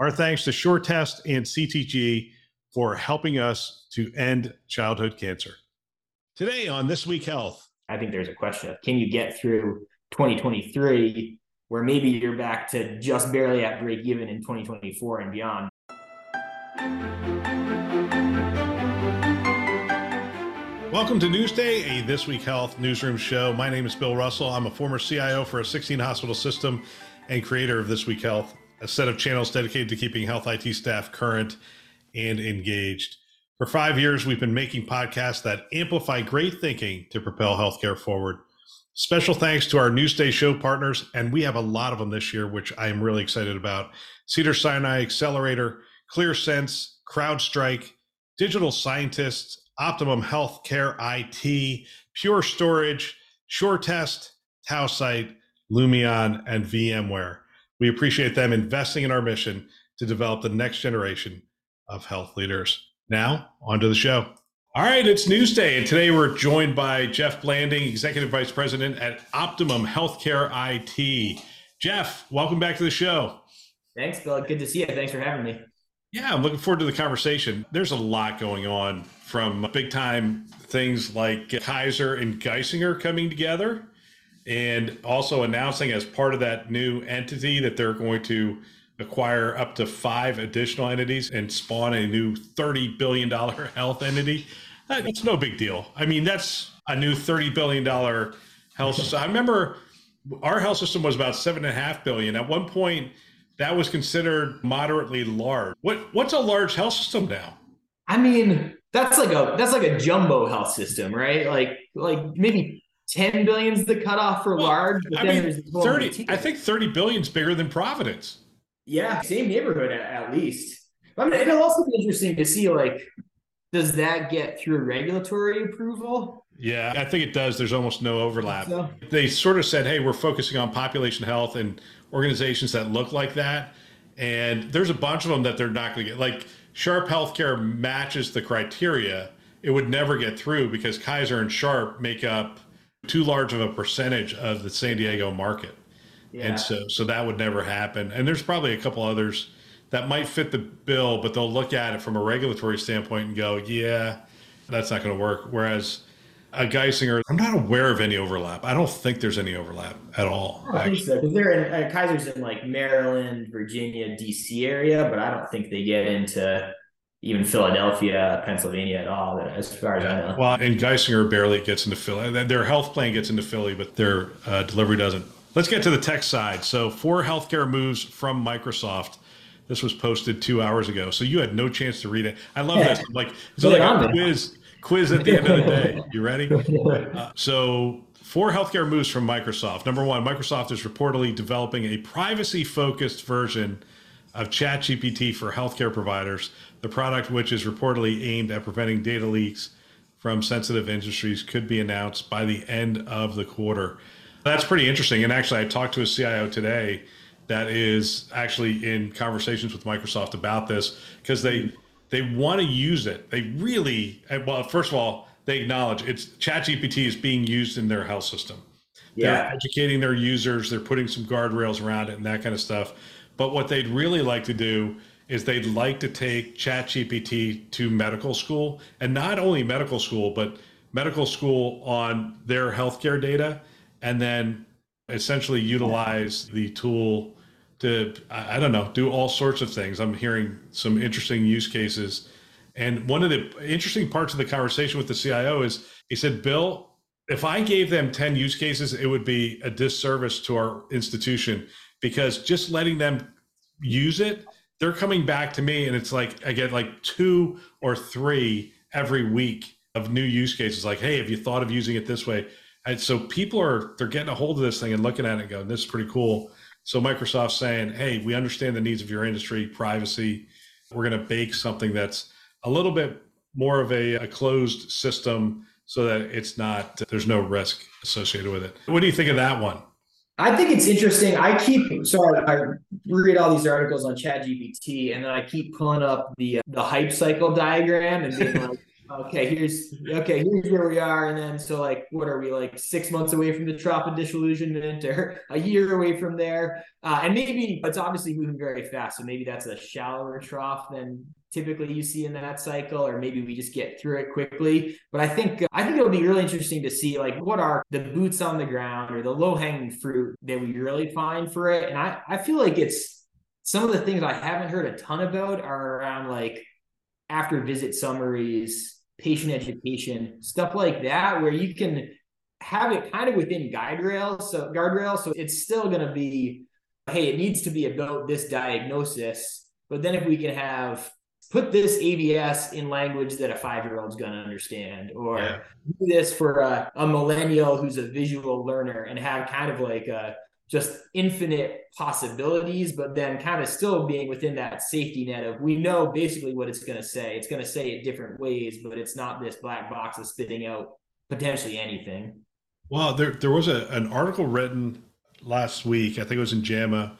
Our thanks to SureTest and CTG for helping us to end childhood cancer. Today on This Week Health. I think there's a question of can you get through 2023 where maybe you're back to just barely at break even in 2024 and beyond. Welcome to Newsday, a This Week Health newsroom show. My name is Bill Russell. I'm a former CIO for a 16 hospital system and creator of This Week Health, a set of channels dedicated to keeping health IT staff current and engaged. For five years, we've been making podcasts that amplify great thinking to propel healthcare forward. Special thanks to our Newsday show partners, and we have a lot of them this year, which I am really excited about. Cedar Sinai Accelerator, ClearSense, CrowdStrike, Digital Scientists, Optimum Healthcare IT, Pure Storage, SureTest, Tausight, Lumeon, and VMware. We appreciate them investing in our mission to develop the next generation of health leaders. Now, on to the show. All right, it's Newsday, and today we're joined by Geoff Blanding, Executive Vice President at Optimum Healthcare IT. Geoff, welcome back to the show. Thanks, Bill. Good to see you. Thanks for having me. Yeah, I'm looking forward to the conversation. There's a lot going on from big time things like Kaiser and Geisinger coming together and also announcing as part of that new entity that they're going to acquire up to five additional entities and spawn a new $30 billion health entity. Uh, it's no big deal. I mean, that's a new $30 billion health system. I remember our health system was about seven and a half billion. At one point, that was considered moderately large. What what's a large health system now? I mean, that's like a that's like a jumbo health system, right? Like like maybe 10 billion is the cutoff for well, large. But I mean, 30, I think 30 billion is bigger than Providence. Yeah, same neighborhood at, at least. I mean, it'll also be interesting to see like, does that get through regulatory approval? Yeah, I think it does. There's almost no overlap. So. They sort of said, hey, we're focusing on population health and organizations that look like that. And there's a bunch of them that they're not going to get. Like Sharp Healthcare matches the criteria. It would never get through because Kaiser and Sharp make up too large of a percentage of the San Diego market. Yeah. And so so that would never happen. And there's probably a couple others that might fit the bill, but they'll look at it from a regulatory standpoint and go, yeah, that's not going to work. Whereas a Geisinger, I'm not aware of any overlap. I don't think there's any overlap at all. I think so they're in uh, Kaiser's in like Maryland, Virginia, DC area, but I don't think they get into even Philadelphia, Pennsylvania at all, as far as I know. Well, and Geisinger barely gets into Philly. Their health plan gets into Philly, but their uh, delivery doesn't. Let's get to the tech side. So, four healthcare moves from Microsoft. This was posted two hours ago, so you had no chance to read it. I love yeah. this. Like it's like a quiz, quiz at the end of the day. You ready? Uh, so, four healthcare moves from Microsoft. Number one, Microsoft is reportedly developing a privacy-focused version of ChatGPT for healthcare providers the product, which is reportedly aimed at preventing data leaks from sensitive industries, could be announced by the end of the quarter. That's pretty interesting. And actually, I talked to a CIO today that is actually in conversations with Microsoft about this because they they want to use it. They really well, first of all, they acknowledge it's ChatGPT is being used in their health system. Yeah. They're educating their users, they're putting some guardrails around it and that kind of stuff. But what they'd really like to do is they'd like to take ChatGPT to medical school, and not only medical school, but medical school on their healthcare data, and then essentially utilize the tool to I don't know do all sorts of things. I'm hearing some interesting use cases, and one of the interesting parts of the conversation with the CIO is he said, "Bill." If I gave them 10 use cases, it would be a disservice to our institution because just letting them use it they're coming back to me and it's like I get like two or three every week of new use cases. Like, hey, have you thought of using it this way? And so people are they're getting a hold of this thing and looking at it and going, this is pretty cool. So Microsoft's saying, hey, we understand the needs of your industry, privacy. We're going to bake something that's a little bit more of a, a closed system so that it's not, there's no risk associated with it. What do you think of that one? I think it's interesting. I keep sorry, I read all these articles on ChatGPT, and then I keep pulling up the uh, the hype cycle diagram and being like, okay, here's okay, here's where we are, and then so like, what are we like six months away from the trough of disillusionment, or a year away from there? Uh, and maybe it's obviously moving very fast, so maybe that's a shallower trough than typically you see in that cycle or maybe we just get through it quickly. But i think i think it'll be really interesting to see like what are the boots on the ground or the low hanging fruit that we really find for it. And i i feel like it's some of the things i haven't heard a ton about are around like after visit summaries patient education stuff like that where you can have it kind of within guide rails so guardrails so it's still going to be hey it needs to be about this diagnosis. But then if we can have put this AVS in language that a five year old's going to understand, or yeah. do this for a, a, millennial who's a visual learner and have kind of like a, just infinite possibilities, but then kind of still being within that safety net of we know basically what it's going to say. It's going to say it different ways, but it's not this black box of spitting out potentially anything. Well, there there was a, an article written last week. I think it was in JAMA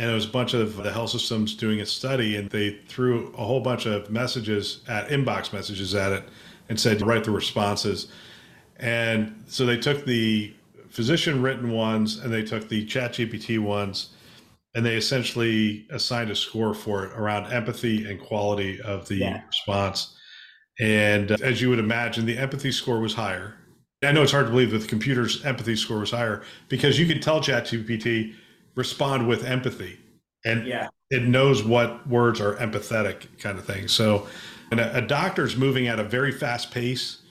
and it was a bunch of the health systems doing a study and they threw a whole bunch of messages at inbox messages at it and said write the responses. And so they took the physician written ones and they took the chat gpt ones and they essentially assigned a score for it around empathy and quality of the yeah. response. And uh, as you would imagine the empathy score was higher. I know it's hard to believe that the computer's empathy score was higher because you could tell chat gpt respond with empathy and yeah. it knows what words are empathetic kind of thing. So and a, a doctor's moving at a very fast pace.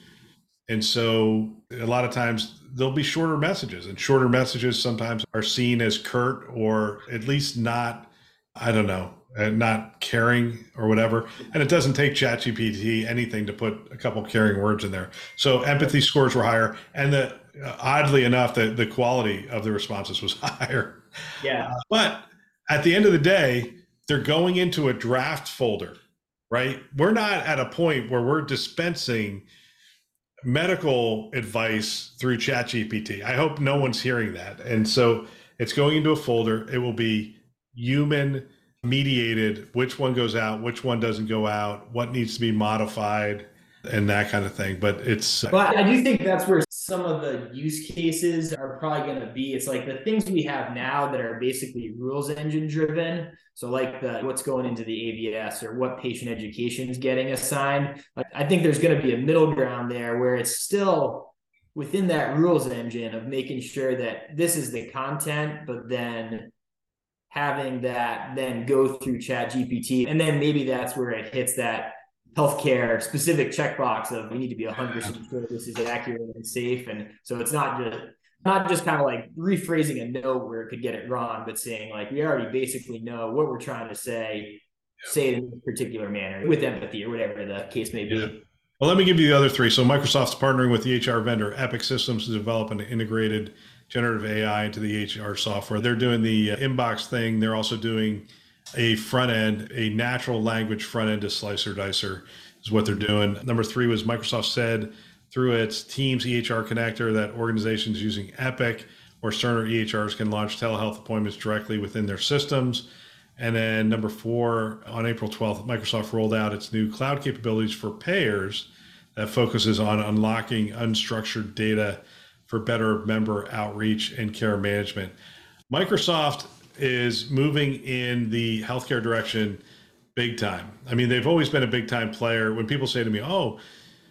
And so a lot of times there'll be shorter messages and shorter messages sometimes are seen as curt or at least not i don't know uh, not caring or whatever. And it doesn't take ChatGPT anything to put a couple caring words in there. So empathy scores were higher and the uh, oddly enough the, the quality of the responses was higher yeah. Uh, but at the end of the day, they're going into a draft folder, right? We're not at a point where we're dispensing medical advice through ChatGPT. I hope no one's hearing that. And so it's going into a folder. It will be human mediated, which one goes out, which one doesn't go out, what needs to be modified and that kind of thing. But it's. Uh, but I do think that's where some of the use cases are probably going to be. It's like the things we have now that are basically rules engine driven. So like the what's going into the AVS or what patient education is getting assigned. I think there's going to be a middle ground there where it's still within that rules engine of making sure that this is the content, but then having that then go through chat gpt and then maybe that's where it hits that healthcare specific checkbox of we need to be 100% sure this is accurate and safe. And so it's not just not just kind of like rephrasing a note where it could get it wrong but saying like we already basically know what we're trying to say say it in a particular manner with empathy or whatever the case may be. Yeah. well let me give you the other three. So microsoft's partnering with the EHR vendor epic systems to develop an integrated generative ai into the EHR software. They're doing the uh, inbox thing. They're also doing a front end, a natural language front end to Slicer Dicer is what they're doing. Number three was Microsoft said through its Teams EHR connector that organizations using Epic or Cerner EHRs can launch telehealth appointments directly within their systems. And then number four, on April 12th, Microsoft rolled out its new cloud capabilities for payers that focuses on unlocking unstructured data for better member outreach and care management. Microsoft is moving in the healthcare direction big time. I mean, they've always been a big time player. When people say to me, "Oh,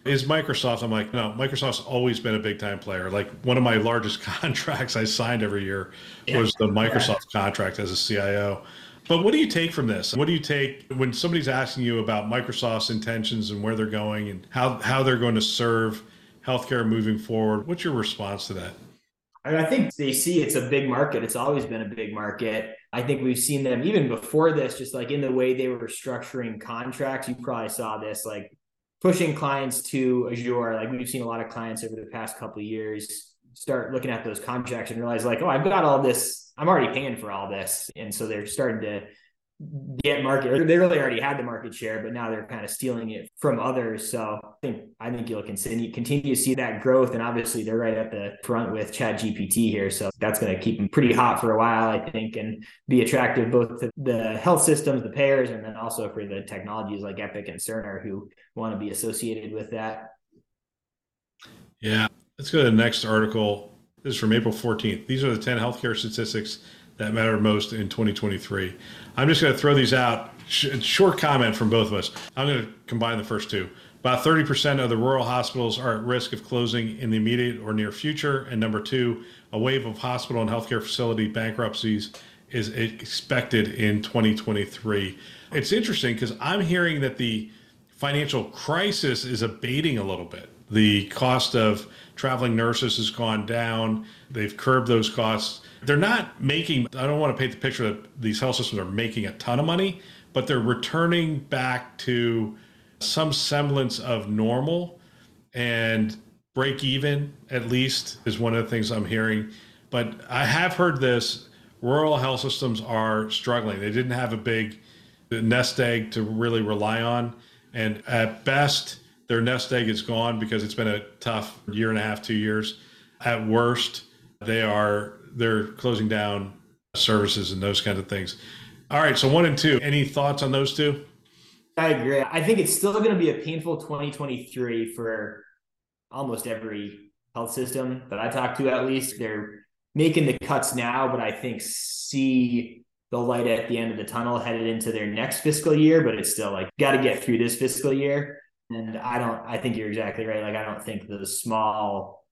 is Microsoft?" I'm like, "No, Microsoft's always been a big time player. Like one of my largest contracts I signed every year was the Microsoft yeah. contract as a CIO." But what do you take from this? What do you take when somebody's asking you about Microsoft's intentions and where they're going and how how they're going to serve healthcare moving forward? What's your response to that? I think they see it's a big market. It's always been a big market. I think we've seen them even before this, just like in the way they were structuring contracts. You probably saw this, like pushing clients to Azure. Like we've seen a lot of clients over the past couple of years start looking at those contracts and realize like, oh, I've got all this, I'm already paying for all this. And so they're starting to get market they really already had the market share but now they're kind of stealing it from others. So i think i think you'll continue continue to see that growth and obviously they're right at the front with chat gpt here so that's going to keep them pretty hot for a while i think and be attractive both to the health systems the payers and then also for the technologies like epic and cerner who want to be associated with that. Yeah let's go to the next article. This is from april 14th these are the 10 healthcare statistics that matter most in 2023. I'm just going to throw these out. Short comment from both of us. I'm going to combine the first two. About 30% of the rural hospitals are at risk of closing in the immediate or near future. And number two, a wave of hospital and healthcare facility bankruptcies is expected in 2023. It's interesting because I'm hearing that the financial crisis is abating a little bit. The cost of traveling nurses has gone down. They've curbed those costs. They're not making, I don't want to paint the picture that these health systems are making a ton of money, but they're returning back to some semblance of normal and break even, at least, is one of the things I'm hearing. But I have heard this rural health systems are struggling. They didn't have a big nest egg to really rely on. And at best, their nest egg is gone because it's been a tough year and a half, two years. At worst, they are they're closing down services and those kinds of things. All right, so one and two. Any thoughts on those two? I agree. I think it's still going to be a painful 2023 for almost every health system that I talk to. At least they're making the cuts now, but I think see the light at the end of the tunnel headed into their next fiscal year. But it's still like got to get through this fiscal year. And I don't. I think you're exactly right. Like I don't think the small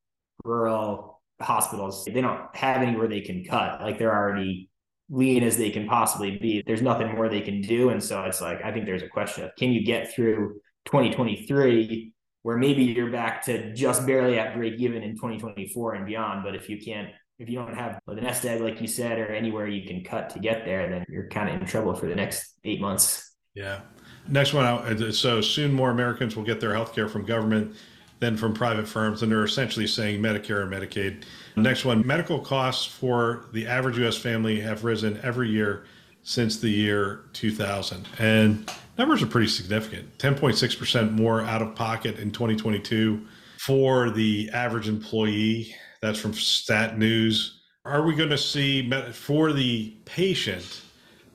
rural hospitals they don't have anywhere they can cut like they're already lean as they can possibly be there's nothing more they can do and so it's like i think there's a question of can you get through 2023 where maybe you're back to just barely at break even in 2024 and beyond but if you can't if you don't have the nest egg like you said or anywhere you can cut to get there then you're kind of in trouble for the next eight months yeah next one uh, so soon more americans will get their health care from government than from private firms, and they're essentially saying Medicare and Medicaid. Next one medical costs for the average US family have risen every year since the year 2000. And numbers are pretty significant 10.6% more out of pocket in 2022 for the average employee. That's from Stat News. Are we going to see for the patient,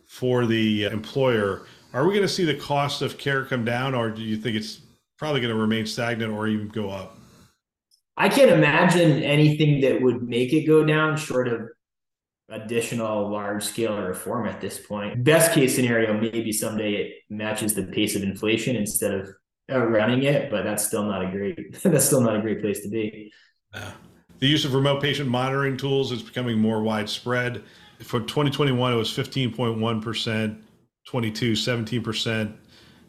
for the employer, are we going to see the cost of care come down, or do you think it's probably going to remain stagnant or even go up. I can't imagine anything that would make it go down short of additional large scale reform at this point. Best case scenario, maybe someday it matches the pace of inflation instead of uh, running it, but that's still not a great that's still not a great place to be. Yeah. The use of remote patient monitoring tools is becoming more widespread. For 2021, it was 15.1%, 22, 17%,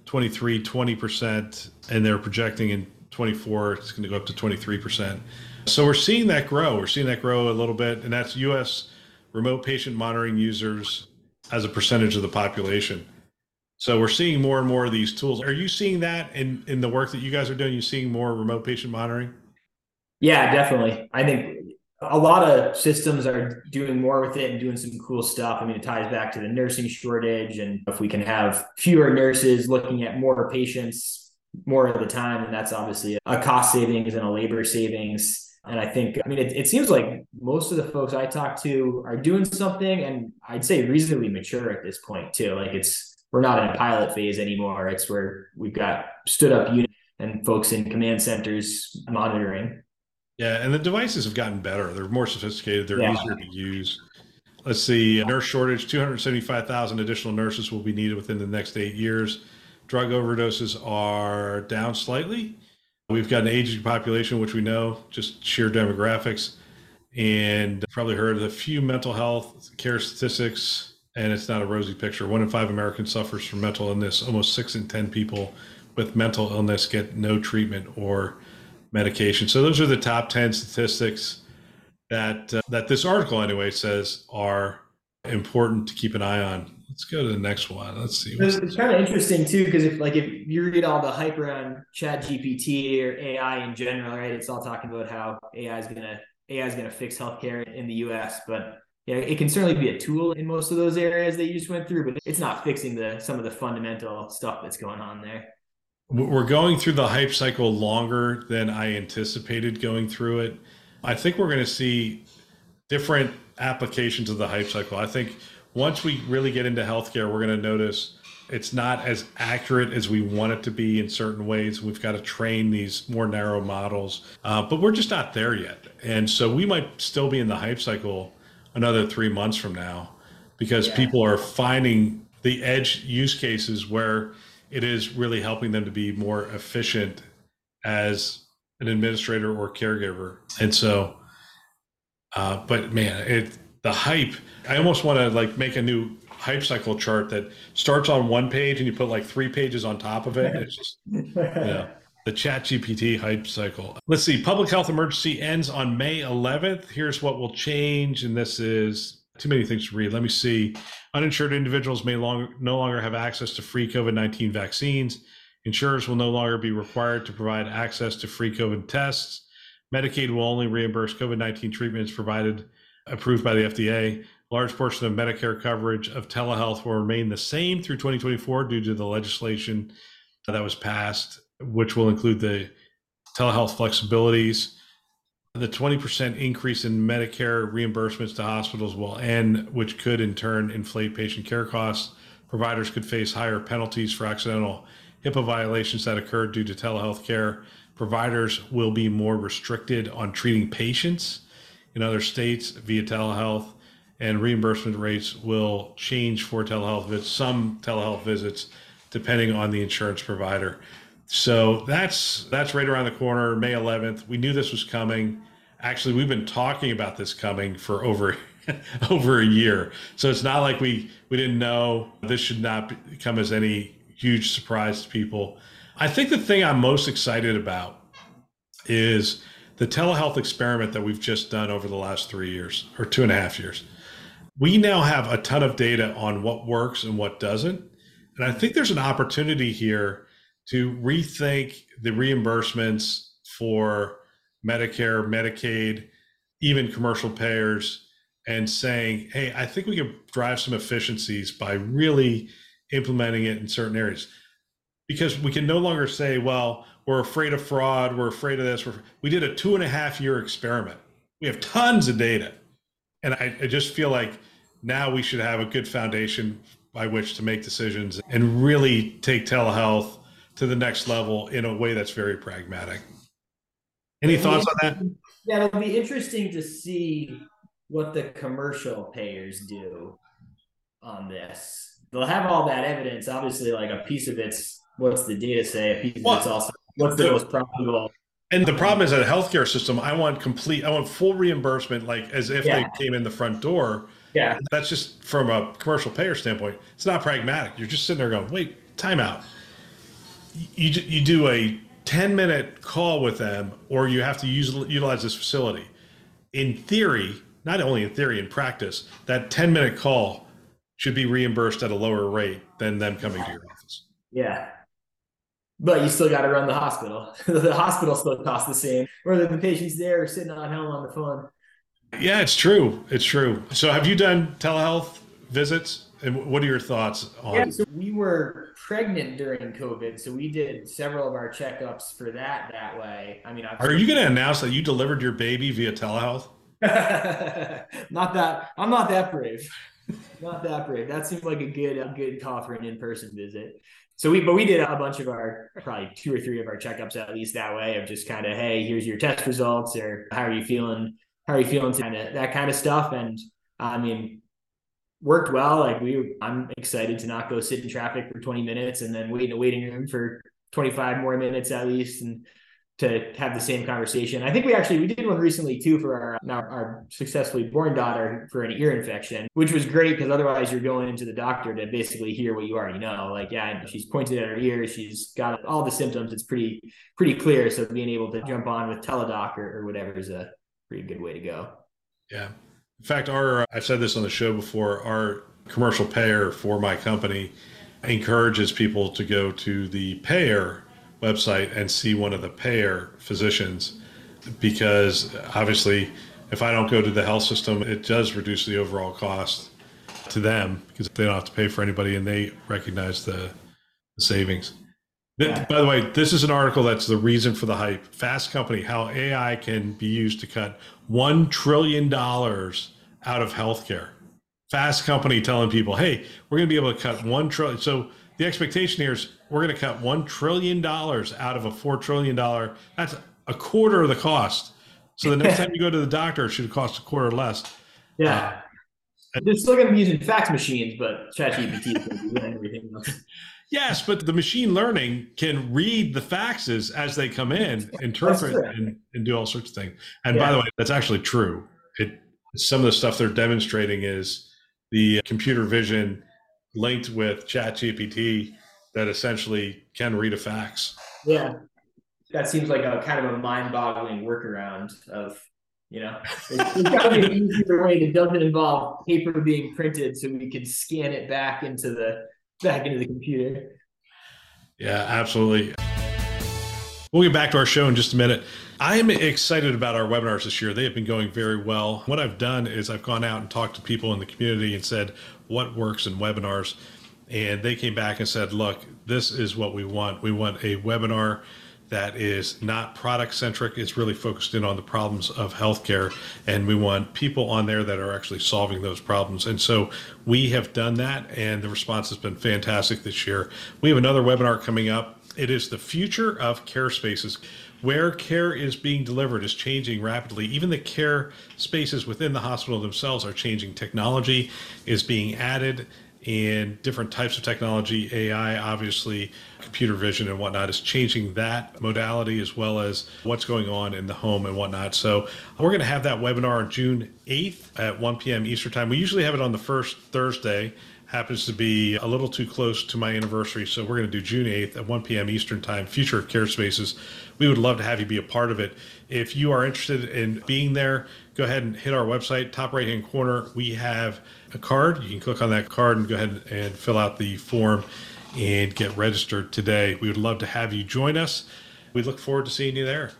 23, 20%, and they're projecting in 24 it's going to go up to 23%. So we're seeing that grow. We're seeing that grow a little bit, and that's US remote patient monitoring users as a percentage of the population. So we're seeing more and more of these tools. Are you seeing that in in the work that you guys are doing? You're seeing more remote patient monitoring? Yeah, definitely. I think a lot of systems are doing more with it and doing some cool stuff. I mean, it ties back to the nursing shortage. And if we can have fewer nurses looking at more patients more of the time, and that's obviously a cost savings and a labor savings. And I think, I mean, it, it seems like most of the folks I talk to are doing something, and I'd say reasonably mature at this point, too. Like it's, we're not in a pilot phase anymore. It's where we've got stood up units and folks in command centers monitoring. Yeah, and the devices have gotten better. They're more sophisticated. They're yeah. easier to use. Let's see, nurse shortage. Two hundred seventy-five thousand additional nurses will be needed within the next eight years. Drug overdoses are down slightly. We've got an aging population, which we know just sheer demographics, and probably heard of a few mental health care statistics, and it's not a rosy picture. One in five Americans suffers from mental illness. Almost six in ten people with mental illness get no treatment or medication. So those are the top 10 statistics that uh, that this article anyway says are important to keep an eye on. Let's go to the next one. Let's see. It's, kind of interesting too, because if like if you read all the hype around Chat GPT or AI in general, right? It's all talking about how AI is going to AI is to fix healthcare in the U.S., but yeah, it can certainly be a tool in most of those areas that you just went through, but it's not fixing the some of the fundamental stuff that's going on there. We're going through the hype cycle longer than I anticipated going through it. I think we're going to see different applications of the hype cycle. I think once we really get into healthcare, we're going to notice it's not as accurate as we want it to be in certain ways. We've got to train these more narrow models, uh, but we're just not there yet. And so we might still be in the hype cycle another three months from now because yeah. people are finding the edge use cases where it is really helping them to be more efficient as an administrator or caregiver. And so, uh, but man, it the hype. I almost want to like make a new hype cycle chart that starts on one page and you put like three pages on top of it. It's just yeah. The Chat GPT hype cycle. Let's see. Public health emergency ends on May 11th. Here's what will change, and this is too many things to read. Let me see. Uninsured individuals may long, no longer have access to free COVID 19 vaccines. Insurers will no longer be required to provide access to free COVID tests. Medicaid will only reimburse COVID 19 treatments provided approved by the FDA. A large portion of Medicare coverage of telehealth will remain the same through 2024 due to the legislation that was passed, which will include the telehealth flexibilities. The 20% increase in Medicare reimbursements to hospitals will end, which could in turn inflate patient care costs. Providers could face higher penalties for accidental HIPAA violations that occurred due to telehealth care. Providers will be more restricted on treating patients in other states via telehealth, and reimbursement rates will change for telehealth visits, some telehealth visits, depending on the insurance provider. So that's that's right around the corner, May 11th. We knew this was coming. Actually, we've been talking about this coming for over over a year. So it's not like we we didn't know. This should not come as any huge surprise to people. I think the thing I'm most excited about is the telehealth experiment that we've just done over the last three years or two and a half years. We now have a ton of data on what works and what doesn't. And I think there's an opportunity here to rethink the reimbursements for Medicare, Medicaid, even commercial payers, and saying, hey, I think we can drive some efficiencies by really implementing it in certain areas. Because we can no longer say, well, we're afraid of fraud. We're afraid of this. We did a two and a half year experiment. We have tons of data. And I, I just feel like now we should have a good foundation by which to make decisions and really take telehealth to the next level in a way that's very pragmatic. Any thoughts on that? Yeah, it'll be interesting to see what the commercial payers do on this. They'll have all that evidence. Obviously, like a piece of it's what's the data say, a piece of well, it's also what's the, the most profitable. And the problem is that a healthcare system, I want complete, I want full reimbursement, like as if yeah. they came in the front door. Yeah. That's just from a commercial payer standpoint. It's not pragmatic. You're just sitting there going, wait, timeout. You, you do a 10 minute call with them, or you have to use utilize this facility. In theory, not only in theory, in practice, that 10 minute call should be reimbursed at a lower rate than them coming to your office. Yeah. But you still got to run the hospital. the hospital still costs the same, whether the patient's there or sitting on home on the phone. Yeah, it's true. It's true. So, have you done telehealth visits? And what are your thoughts on? Yeah, so we were pregnant during COVID, so we did several of our checkups for that that way. I mean, I've are you going to announce that you delivered your baby via telehealth? not that I'm not that brave. Not that brave. That seems like a good a good call for an in person visit so we but we did a bunch of our probably two or three of our checkups at least that way of just kind of hey here's your test results or how are you feeling how are you feeling kind of that kind of stuff and i mean worked well like we i'm excited to not go sit in traffic for 20 minutes and then wait in a waiting room for 25 more minutes at least and to have the same conversation. I think we actually we did one recently too for our our successfully born daughter for an ear infection, which was great because otherwise you're going into the doctor to basically hear what you already know. Like, yeah, she's pointed at her ear, she's got all the symptoms. It's pretty pretty clear. So being able to jump on with Teladoc or, or whatever is a pretty good way to go. Yeah. In fact, our uh, I've said this on the show before. Our commercial payer for my company encourages people to go to the payer website and see one of the payer physicians because obviously if I don't go to the health system, it does reduce the overall cost to them because they don't have to pay for anybody and they recognize the, the savings. Yeah. By the way, this is an article that's the reason for the hype. Fast Company, how AI can be used to cut $1 trillion out of healthcare. Fast Company telling people, hey, we're going to be able to cut $1 trillion. So the expectation here is we're going to cut $1 trillion out of a $4 trillion. That's a quarter of the cost. So the next time you go to the doctor, it should cost a quarter less. Yeah. Uh, They're still going to be using fax machines, but ChatGPT is going to be doing everything else. Yes, but the machine learning can read the faxes as they come in, interpret, and, and, do all sorts of things. And yeah. by the way, that's actually true. It some of the stuff they're demonstrating is the computer vision linked with ChatGPT that essentially can read a fax. Yeah, that seems like a kind of a mind-boggling workaround of you know there's got to be an easier way that doesn't involve paper being printed so we can scan it back into the back into the computer. Yeah, absolutely. We'll get back to our show in just a minute. I am excited about our webinars this year. They have been going very well. What I've done is I've gone out and talked to people in the community and said, what works in webinars? And they came back and said, look, this is what we want. We want a webinar that is not product centric. It's really focused in on the problems of healthcare. And we want people on there that are actually solving those problems. And so we have done that, and the response has been fantastic this year. We have another webinar coming up. It is the future of care spaces. Where care is being delivered is changing rapidly. Even the care spaces within the hospital themselves are changing. Technology is being added and different types of technology, AI, obviously, computer vision and whatnot, is changing that modality as well as what's going on in the home and whatnot. So, we're going to have that webinar on June 8th at 1 p.m. Eastern Time. We usually have it on the first Thursday. Happens to be a little too close to my anniversary. So, we're going to do June 8th at 1 p.m. Eastern Time, Future of Care Spaces. We would love to have you be a part of it. If you are interested in being there, go ahead and hit our website, top right hand corner. We have a card. You can click on that card and go ahead and fill out the form and get registered today. We would love to have you join us. We look forward to seeing you there.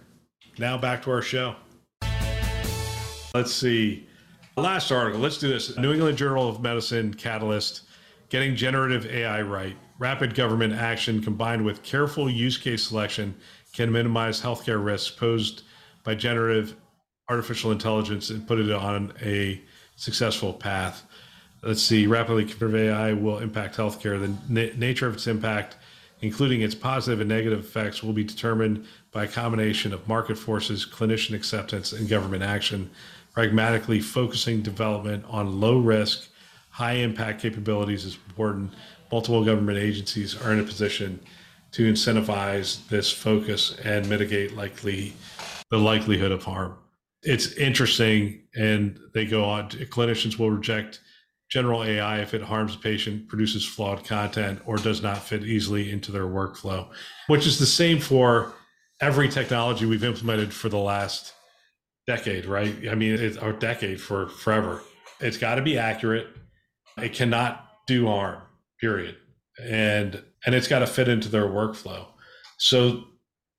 Now back to our show. Let's see. Last article. Let's do this. New England Journal of Medicine Catalyst Getting Generative AI Right. Rapid government action combined with careful use case selection can minimize healthcare risks posed by generative artificial intelligence and put it on a successful path let's see, rapidly competitive AI will impact healthcare. The na- nature of its impact, including its positive and negative effects, will be determined by a combination of market forces, clinician acceptance, and government action. Pragmatically focusing development on low risk, high impact capabilities is important. Multiple government agencies are in a position to incentivize this focus and mitigate likely the likelihood of harm. It's interesting, and they go on. Clinicians will reject general AI if it harms a patient, produces flawed content, or does not fit easily into their workflow, which is the same for every technology we've implemented for the last decade, right? I mean, it's a decade for forever. It's got to be accurate. It cannot do harm, period. And and it's got to fit into their workflow. So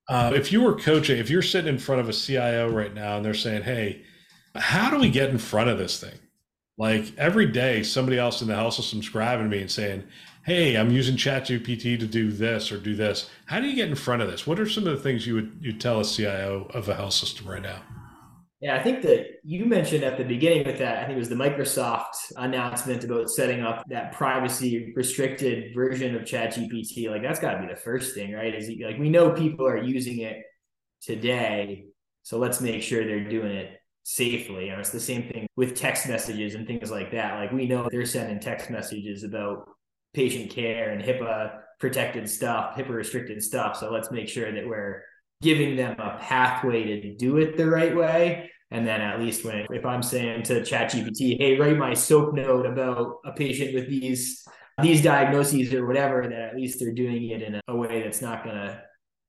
uh, if you were coaching, if you're sitting in front of a CIO right now and they're saying, "Hey, how do we get in front of this thing?" Like every day, somebody else in the health system's grabbing me and saying, "Hey, I'm using ChatGPT to do this or do this." How do you get in front of this? What are some of the things you would you tell a CIO of a health system right now? Yeah, I think that you mentioned at the beginning with that, I think it was the Microsoft announcement about setting up that privacy restricted version of ChatGPT. Like that's got to be the first thing, right? Is like we know people are using it today, so let's make sure they're doing it safely. And it's the same thing with text messages and things like that. Like we know they're sending text messages about patient care and HIPAA protected stuff, HIPAA restricted stuff. So let's make sure that we're giving them a pathway to do it the right way. And then at least when if I'm saying to ChatGPT, hey, write my SOAP note about a patient with these these diagnoses or whatever, that at least they're doing it in a way that's not gonna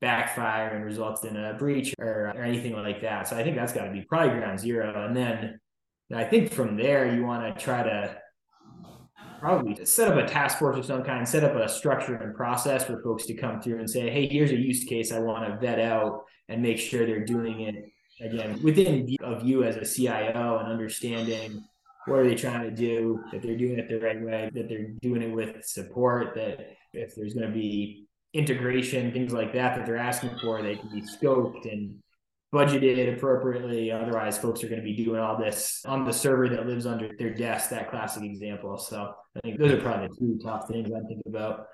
backfire and results in a breach or, or anything like that. So I think that's got to be probably ground zero. And then I think from there, you want to try to probably set up a task force of some kind, set up a structure and process for folks to come through and say, hey, here's a use case I want to vet out and make sure they're doing it again within of you as a CIO and understanding what are they trying to do, that they're doing it the right way, that they're doing it with support, that if there's going to be integration, things like that that they're asking for, they can be scoped and budgeted appropriately. Otherwise, folks are going to be doing all this on the server that lives under their desk, that classic example. So I think those are probably the two top things I think about.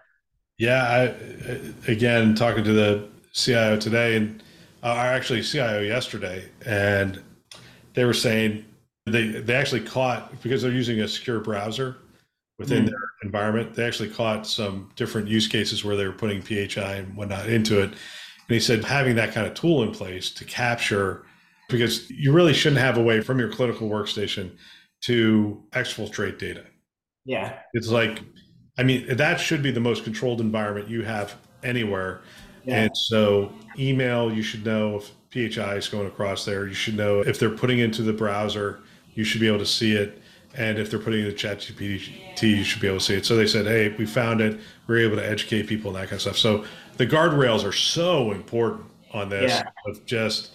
Yeah, I, again, talking to the CIO today and uh, actually CIO yesterday, and they were saying they they actually caught because they're using a secure browser within mm. their environment. They actually caught some different use cases where they were putting PHI and whatnot into it. And he said having that kind of tool in place to capture, because you really shouldn't have a way from your clinical workstation to exfiltrate data. Yeah. It's like, I mean, that should be the most controlled environment you have anywhere. Yeah. And so, email, you should know if PHI is going across there. You should know if they're putting into the browser, you should be able to see it. And if they're putting it in chat GPT, you should be able to see it. So they said, hey, we found it. We are able to educate people and that kind of stuff. So the guardrails are so important on this yeah. of just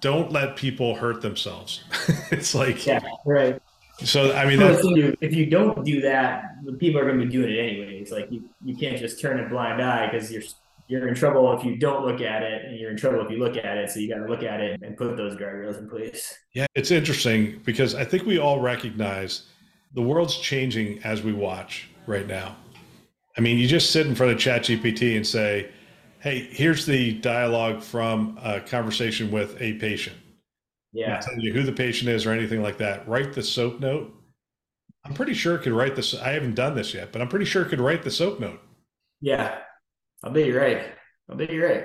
don't let people hurt themselves. it's like, yeah, right. So I mean, if you don't do that, the people are going to be doing it anyway. It's like you, you can't just turn a blind eye because you're you're in trouble if you don't look at it, and you're in trouble if you look at it. So you got to look at it and put those guardrails in place. Yeah, it's interesting because I think we all recognize the world's changing as we watch right now. I mean, you just sit in front of ChatGPT and say, "Hey, here's the dialogue from a conversation with a patient." Yeah, tell you who the patient is or anything like that. Write the soap note. I'm pretty sure it could write this. I haven't done this yet, but I'm pretty sure it could write the soap note. Yeah, I'll bet you're right. I'll bet you're right.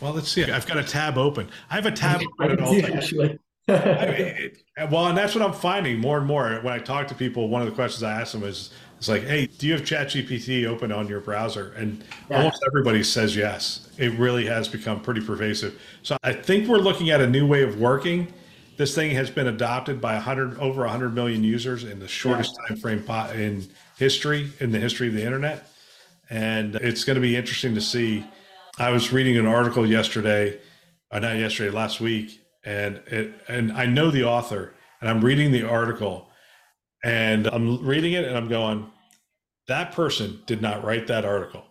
Well, let's see. I've got a tab open. I have a tab open all actually. I mean, well, and that's what I'm finding more and more when I talk to people. One of the questions I ask them is, "It's like, hey, do you have ChatGPT open on your browser?" And yeah. almost everybody says yes. It really has become pretty pervasive. So I think we're looking at a new way of working. This thing has been adopted by 100 over 100 million users in the shortest yeah. time frame in history in the history of the internet and it's going to be interesting to see. I was reading an article yesterday, uh, not yesterday, last week, and it, and I know the author, and I'm reading the article, and I'm reading it, and I'm going, that person did not write that article.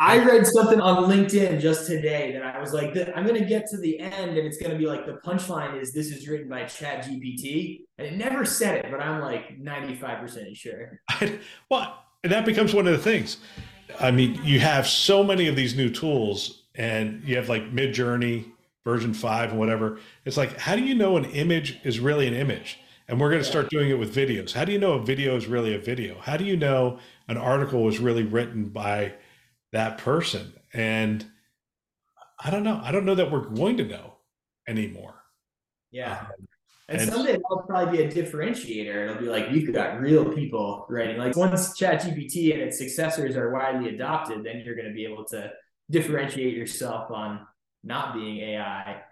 I read something on LinkedIn just today that I was like, I'm going to get to the end and it's going to be like the punchline is this is written by Chat GPT. And it never said it, but I'm like 95% sure. well, and that becomes one of the things. I mean, you have so many of these new tools, and you have like Midjourney version five and whatever. It's like, how do you know an image is really an image? And we're going to start doing it with videos. How do you know a video is really a video? How do you know an article was really written by that person? And I don't know. I don't know that we're going to know anymore. Yeah. Um, and, and someday that'll probably be a differentiator. It'll be like you've got real people writing. Like once ChatGPT and its successors are widely adopted, then you're going to be able to differentiate yourself on not being AI.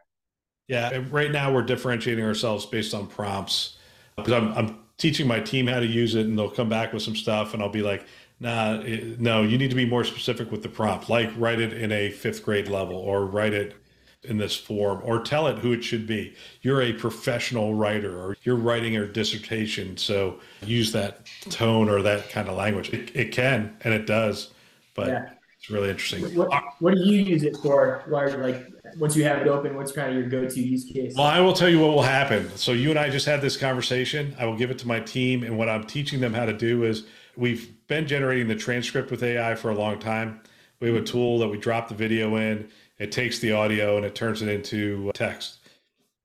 Yeah, right now we're differentiating ourselves based on prompts because I'm I'm teaching my team how to use it, and they'll come back with some stuff, and I'll be like, Nah, it, no, you need to be more specific with the prompt. Like write it in a fifth grade level, or write it in this form or tell it who it should be. You're a professional writer or you're writing a dissertation. So use that tone or that kind of language. It, it can and it does, but yeah. it's really interesting. What, what, do you use it for? Like once you have it open, what's kind of your go-to use case? Well, I will tell you what will happen. So you and I just had this conversation. I will give it to my team. And what I'm teaching them how to do is we've been generating the transcript with AI for a long time. We have a tool that we drop the video in it takes the audio and it turns it into uh, text.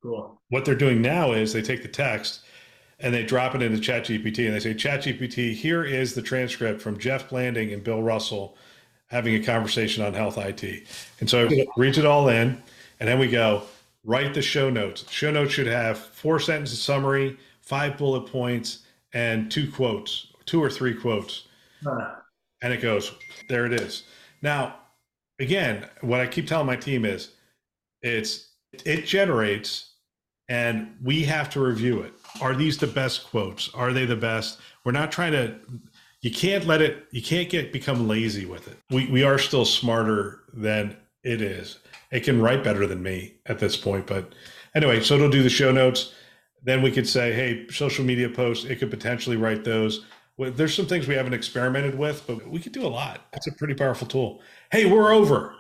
Cool. What they're doing now is they take the text and they drop it into ChatGPT and they say, ChatGPT, here is the transcript from Geoff Blanding and Bill Russell having a conversation on health IT. And so it reads it all in, and then we go, write the show notes. Show notes should have four sentences summary, five bullet points, and two quotes, two or three quotes. Huh. And it goes, there it is. Now, again, what I keep telling my team is it's it generates and we have to review it. Are these the best quotes? Are they the best? We're not trying to you can't let it you can't get become lazy with it. We we are still smarter than It is. It can write better than me at this point, but anyway, so it'll do the show notes. Then we could say, hey, social media posts, it could potentially write those. Well, there's some things we haven't experimented with, but we could do a lot. It's a pretty powerful tool. Hey, we're over.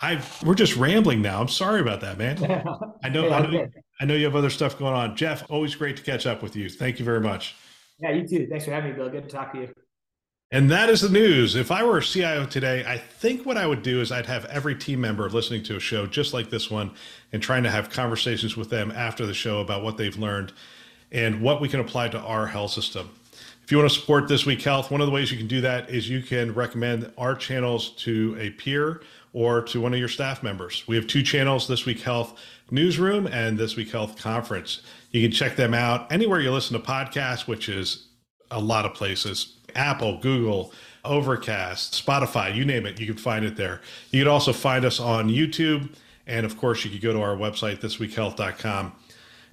I we're just rambling now. I'm sorry about that, man. I know, I know, I know you have other stuff going on. Geoff, always great to catch up with you. Thank you very much. Yeah, you too. Thanks for having me, Bill. Good to talk to you. And that is the news. If I were a CIO today, I think what I would do is I'd have every team member listening to a show just like this one and trying to have conversations with them after the show about what they've learned and what we can apply to our health system. If you want to support This Week Health, one of the ways you can do that is you can recommend our channels to a peer or to one of your staff members. We have two channels This Week Health Newsroom and This Week Health Conference. You can check them out anywhere you listen to podcasts, which is a lot of places Apple, Google, Overcast, Spotify, you name it, you can find it there. You can also find us on YouTube. And of course, you can go to our website, thisweekhealth.com.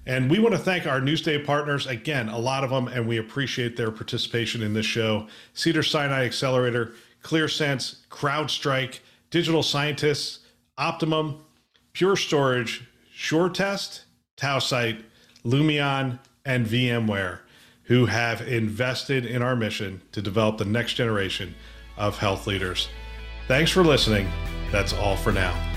And we want to thank our Newsday partners, again, a lot of them, and we appreciate their participation in this show Cedar Sinai Accelerator, ClearSense, CrowdStrike, Digital Scientists, Optimum, Pure Storage, SureTest, Tausight, Lumeon, and VMware who have invested in our mission to develop the next generation of health leaders. Thanks for listening. That's all for now.